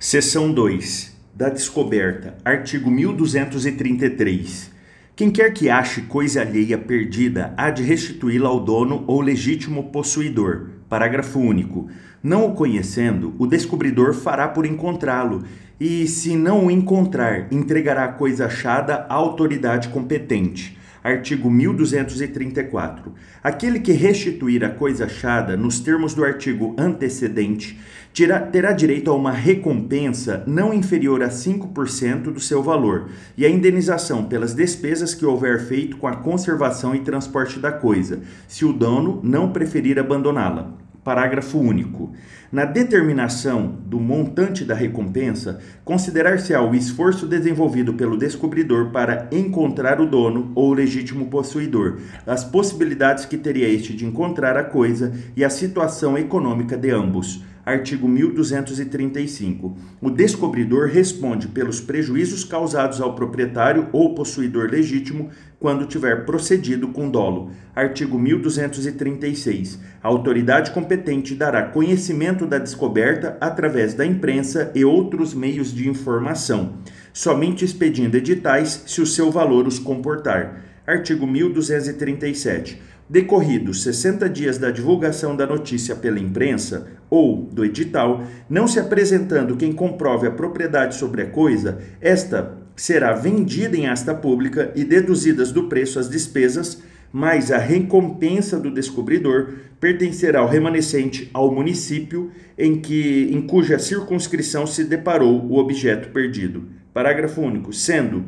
Seção 2. Da descoberta. Artigo 1233. Quem quer que ache coisa alheia perdida há de restituí-la ao dono ou legítimo possuidor. Parágrafo único. Não o conhecendo, o descobridor fará por encontrá-lo, e, se não o encontrar, entregará a coisa achada à autoridade competente artigo 1234. Aquele que restituir a coisa achada nos termos do artigo antecedente terá, terá direito a uma recompensa não inferior a 5% do seu valor e a indenização pelas despesas que houver feito com a conservação e transporte da coisa, se o dono não preferir abandoná-la. Parágrafo único. Na determinação do montante da recompensa, considerar-se-á o esforço desenvolvido pelo descobridor para encontrar o dono ou o legítimo possuidor, as possibilidades que teria este de encontrar a coisa e a situação econômica de ambos artigo 1235. O descobridor responde pelos prejuízos causados ao proprietário ou possuidor legítimo quando tiver procedido com dolo. Artigo 1236. A autoridade competente dará conhecimento da descoberta através da imprensa e outros meios de informação, somente expedindo editais se o seu valor os comportar. Artigo 1237 decorridos 60 dias da divulgação da notícia pela imprensa ou do edital, não se apresentando quem comprove a propriedade sobre a coisa, esta será vendida em asta pública e deduzidas do preço as despesas, mais a recompensa do descobridor pertencerá ao remanescente ao município em que em cuja circunscrição se deparou o objeto perdido. Parágrafo único. Sendo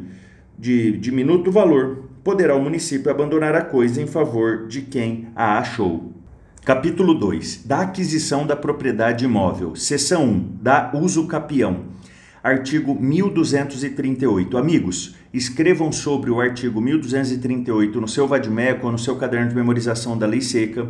de diminuto valor, poderá o município abandonar a coisa em favor de quem a achou. Capítulo 2. Da aquisição da propriedade imóvel. Seção 1. Da uso capião. Artigo 1238. Amigos, escrevam sobre o artigo 1238 no seu vadmeco ou no seu caderno de memorização da lei seca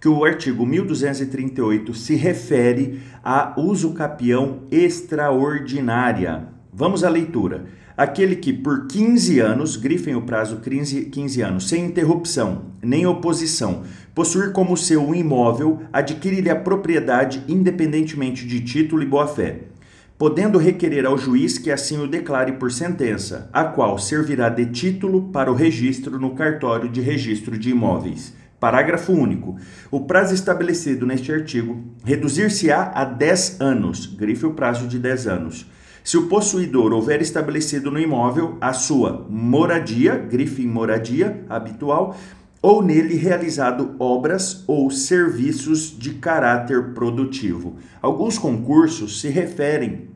que o artigo 1238 se refere a uso capião extraordinária. Vamos à leitura aquele que por 15 anos, grifem o prazo 15, 15 anos, sem interrupção nem oposição, possuir como seu um imóvel, adquirir-lhe a propriedade independentemente de título e boa-fé, podendo requerer ao juiz que assim o declare por sentença, a qual servirá de título para o registro no cartório de registro de imóveis. Parágrafo único. O prazo estabelecido neste artigo reduzir-se-á a 10 anos, grife o prazo de 10 anos se o possuidor houver estabelecido no imóvel a sua moradia, grife em moradia habitual, ou nele realizado obras ou serviços de caráter produtivo. Alguns concursos se referem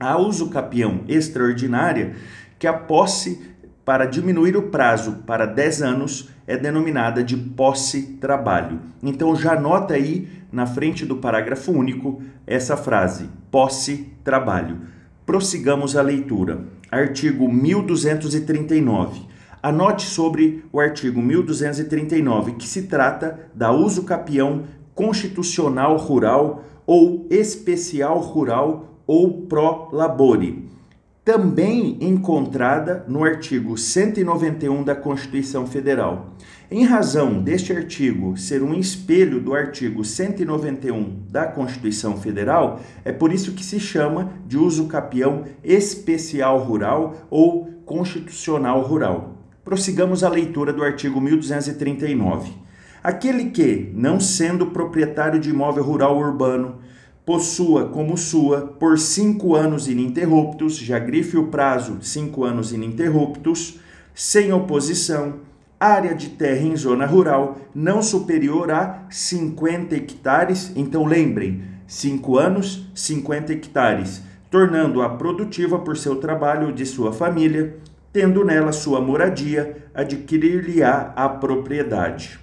a uso capião extraordinária, que a posse para diminuir o prazo para 10 anos é denominada de posse-trabalho. Então já anota aí na frente do parágrafo único essa frase: posse-trabalho. Prossigamos a leitura. Artigo 1239. Anote sobre o artigo 1239 que se trata da uso capião constitucional rural ou especial rural ou pro labore, também encontrada no artigo 191 da Constituição Federal. Em razão deste artigo ser um espelho do artigo 191 da Constituição Federal, é por isso que se chama de uso capião especial rural ou constitucional rural. Prossigamos a leitura do artigo 1239. Aquele que, não sendo proprietário de imóvel rural urbano, possua como sua por cinco anos ininterruptos, já grife o prazo cinco anos ininterruptos, sem oposição, área de terra em zona rural não superior a 50 hectares. Então lembrem, 5 anos, 50 hectares, tornando-a produtiva por seu trabalho ou de sua família, tendo nela sua moradia, adquirir-lhe-á a propriedade.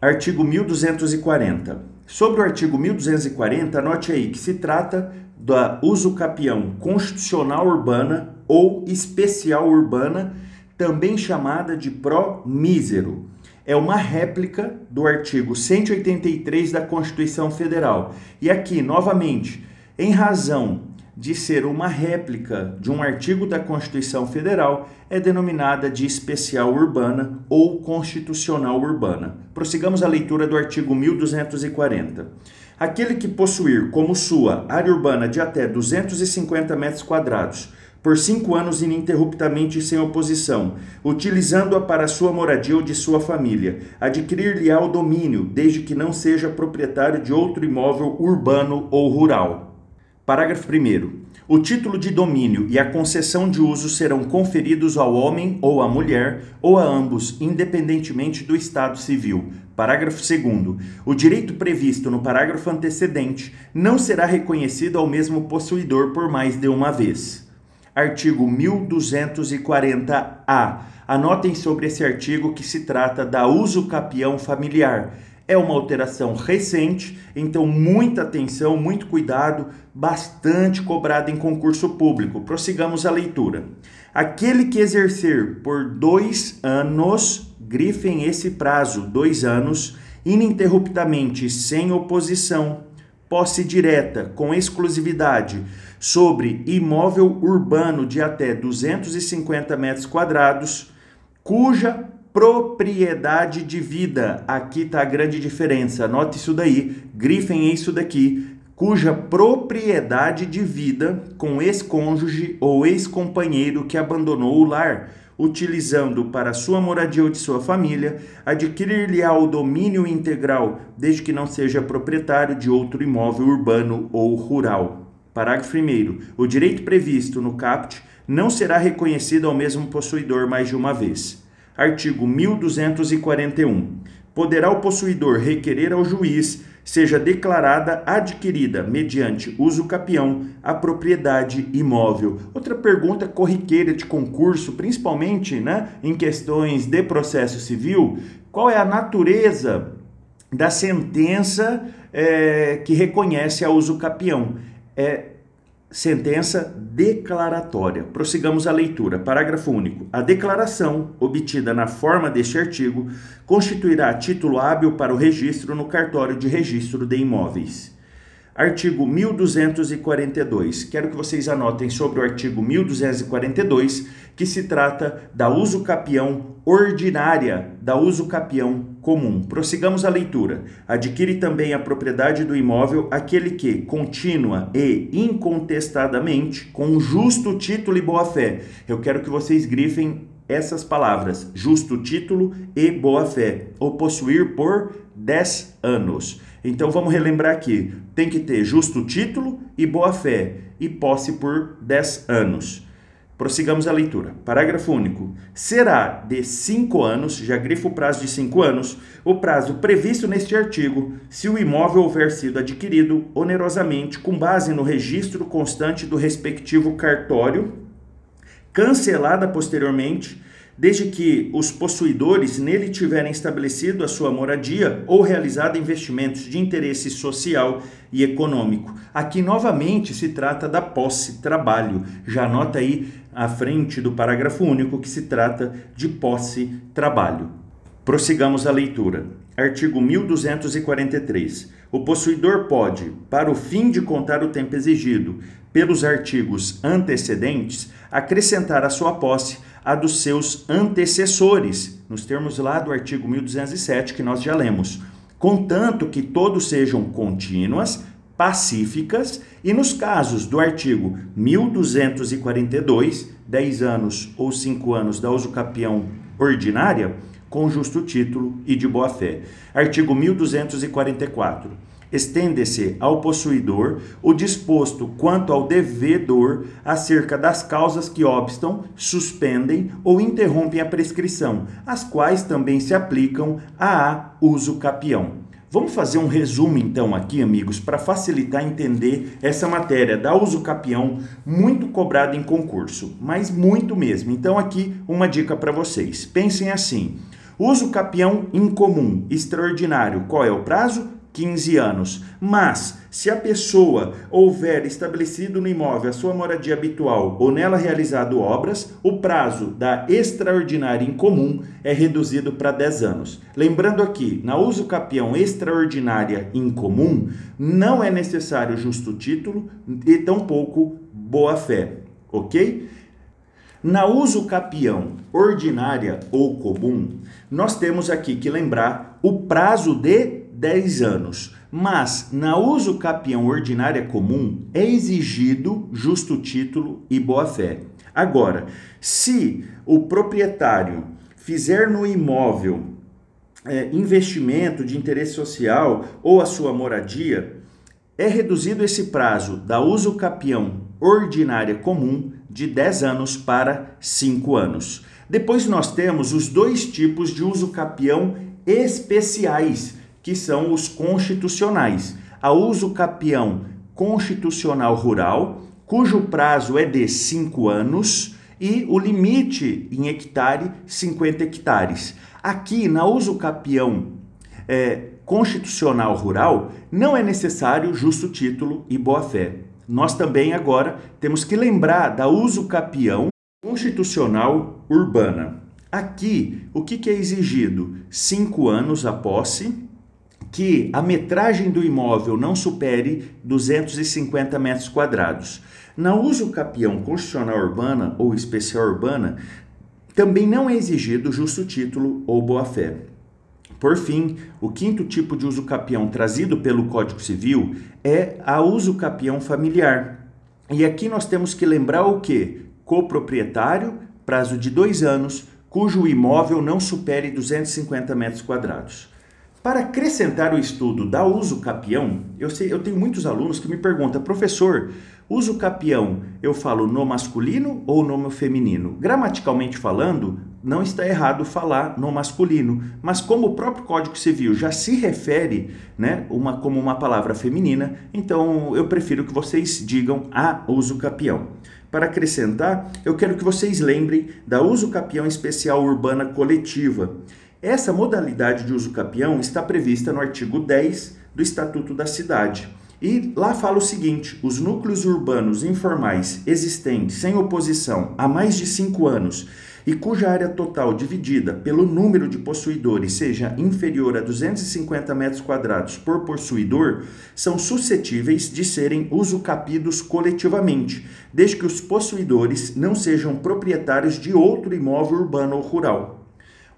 Artigo 1240. Sobre o artigo 1240, anote aí que se trata do uso capião constitucional urbana ou especial urbana também chamada de pró-mísero. É uma réplica do artigo 183 da Constituição Federal. E aqui, novamente, em razão de ser uma réplica de um artigo da Constituição Federal, é denominada de especial urbana ou constitucional urbana. Prossigamos a leitura do artigo 1240. Aquele que possuir como sua área urbana de até 250 metros quadrados, por cinco anos ininterruptamente sem oposição, utilizando-a para sua moradia ou de sua família, adquirir-lhe-á o domínio, desde que não seja proprietário de outro imóvel urbano ou rural. Parágrafo 1. O título de domínio e a concessão de uso serão conferidos ao homem ou à mulher, ou a ambos, independentemente do estado civil. Parágrafo 2. O direito previsto no parágrafo antecedente não será reconhecido ao mesmo possuidor por mais de uma vez. Artigo 1240-A. Anotem sobre esse artigo que se trata da uso capião familiar é uma alteração recente, então muita atenção, muito cuidado, bastante cobrado em concurso público. Prossigamos a leitura. Aquele que exercer por dois anos, grifem esse prazo, dois anos, ininterruptamente, sem oposição, posse direta, com exclusividade, sobre imóvel urbano de até 250 metros quadrados, cuja propriedade de vida. Aqui está a grande diferença. Anote isso daí, grifem isso daqui. Cuja propriedade de vida com ex-cônjuge ou ex-companheiro que abandonou o lar, utilizando para sua moradia ou de sua família, adquirir-lhe-á o domínio integral, desde que não seja proprietário de outro imóvel urbano ou rural. Parágrafo 1. O direito previsto no CAPT não será reconhecido ao mesmo possuidor mais de uma vez. Artigo 1241. Poderá o possuidor requerer ao juiz seja declarada adquirida mediante uso capião a propriedade imóvel. Outra pergunta corriqueira de concurso, principalmente né, em questões de processo civil, qual é a natureza da sentença é, que reconhece a uso capião? É sentença declaratória. Prossigamos a leitura. Parágrafo único. A declaração obtida na forma deste artigo constituirá título hábil para o registro no cartório de registro de imóveis. Artigo 1242. Quero que vocês anotem sobre o artigo 1242, que se trata da uso capião ordinária, da uso capião comum. Prossigamos a leitura. Adquire também a propriedade do imóvel aquele que, contínua e incontestadamente, com justo título e boa-fé. Eu quero que vocês grifem essas palavras: justo título e boa-fé, ou possuir por 10 anos. Então vamos relembrar aqui: tem que ter justo título e boa-fé, e posse por 10 anos. Prossigamos a leitura. Parágrafo único. Será de 5 anos, já grifo o prazo de 5 anos, o prazo previsto neste artigo, se o imóvel houver sido adquirido onerosamente com base no registro constante do respectivo cartório, cancelada posteriormente desde que os possuidores nele tiverem estabelecido a sua moradia ou realizado investimentos de interesse social e econômico. Aqui novamente se trata da posse trabalho. Já anota aí à frente do parágrafo único que se trata de posse trabalho. Prossigamos a leitura. Artigo 1243. O possuidor pode, para o fim de contar o tempo exigido pelos artigos antecedentes, acrescentar à sua posse a dos seus antecessores, nos termos lá do artigo 1207 que nós já lemos, contanto que todos sejam contínuas, pacíficas e nos casos do artigo 1242, 10 anos ou 5 anos da usucapião ordinária, com justo título e de boa-fé. Artigo 1244 estende-se ao possuidor o disposto quanto ao devedor acerca das causas que obstam, suspendem ou interrompem a prescrição, as quais também se aplicam a uso capião. Vamos fazer um resumo então aqui, amigos, para facilitar entender essa matéria da uso capião muito cobrada em concurso, mas muito mesmo. Então aqui uma dica para vocês. Pensem assim: uso capião incomum, extraordinário, qual é o prazo? 15 anos. Mas, se a pessoa houver estabelecido no imóvel a sua moradia habitual ou nela realizado obras, o prazo da extraordinária incomum é reduzido para 10 anos. Lembrando aqui, na uso capião extraordinária incomum, não é necessário justo título e tampouco boa-fé, ok? Na uso capião ordinária ou comum, nós temos aqui que lembrar o prazo de 10 anos. mas na uso capião ordinária comum é exigido justo título e boa-fé. Agora, se o proprietário fizer no imóvel é, investimento de interesse social ou a sua moradia, é reduzido esse prazo da uso capião ordinária comum de 10 anos para 5 anos. Depois nós temos os dois tipos de uso capião especiais, que são os constitucionais. A uso capião constitucional rural, cujo prazo é de 5 anos, e o limite em hectare 50 hectares. Aqui na uso capião é, constitucional rural não é necessário justo título e boa-fé. Nós também agora temos que lembrar da uso capião constitucional urbana. Aqui, o que, que é exigido? Cinco anos a posse, que a metragem do imóvel não supere 250 metros quadrados. Na uso capião constitucional urbana ou especial urbana, também não é exigido justo título ou boa-fé. Por fim, o quinto tipo de uso capião trazido pelo Código Civil é a uso capião familiar. E aqui nós temos que lembrar o que? Coproprietário, prazo de dois anos, cujo imóvel não supere 250 metros quadrados. Para acrescentar o estudo da uso capião, eu, sei, eu tenho muitos alunos que me perguntam, professor, uso capião eu falo no masculino ou no feminino? Gramaticalmente falando, não está errado falar no masculino, mas como o próprio Código Civil já se refere né, uma, como uma palavra feminina, então eu prefiro que vocês digam a uso capião. Para acrescentar, eu quero que vocês lembrem da uso capião especial urbana coletiva. Essa modalidade de uso capião está prevista no artigo 10 do Estatuto da Cidade. E lá fala o seguinte: os núcleos urbanos informais existentes sem oposição há mais de cinco anos e cuja área total dividida pelo número de possuidores seja inferior a 250 metros quadrados por possuidor, são suscetíveis de serem usucapidos coletivamente, desde que os possuidores não sejam proprietários de outro imóvel urbano ou rural.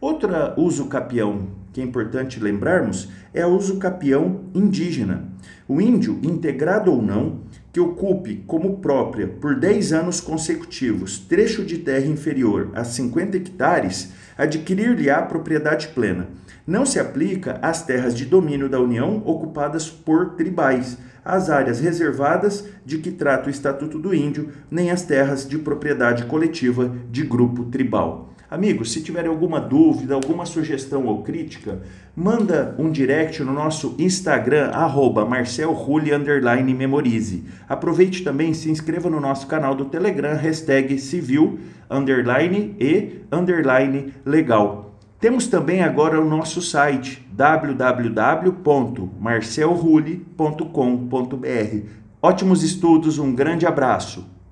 Outra uso capião que é importante lembrarmos é o uso capião indígena. O índio, integrado ou não, que ocupe como própria por 10 anos consecutivos trecho de terra inferior a 50 hectares, adquirir-lhe-á propriedade plena. Não se aplica às terras de domínio da União ocupadas por tribais, às áreas reservadas de que trata o Estatuto do Índio, nem às terras de propriedade coletiva de grupo tribal. Amigos, se tiverem alguma dúvida, alguma sugestão ou crítica, manda um direct no nosso Instagram, arroba memorize. Aproveite também se inscreva no nosso canal do Telegram, hashtag civil, underline e underline legal. Temos também agora o nosso site www.marcelrulli.com.br. Ótimos estudos, um grande abraço.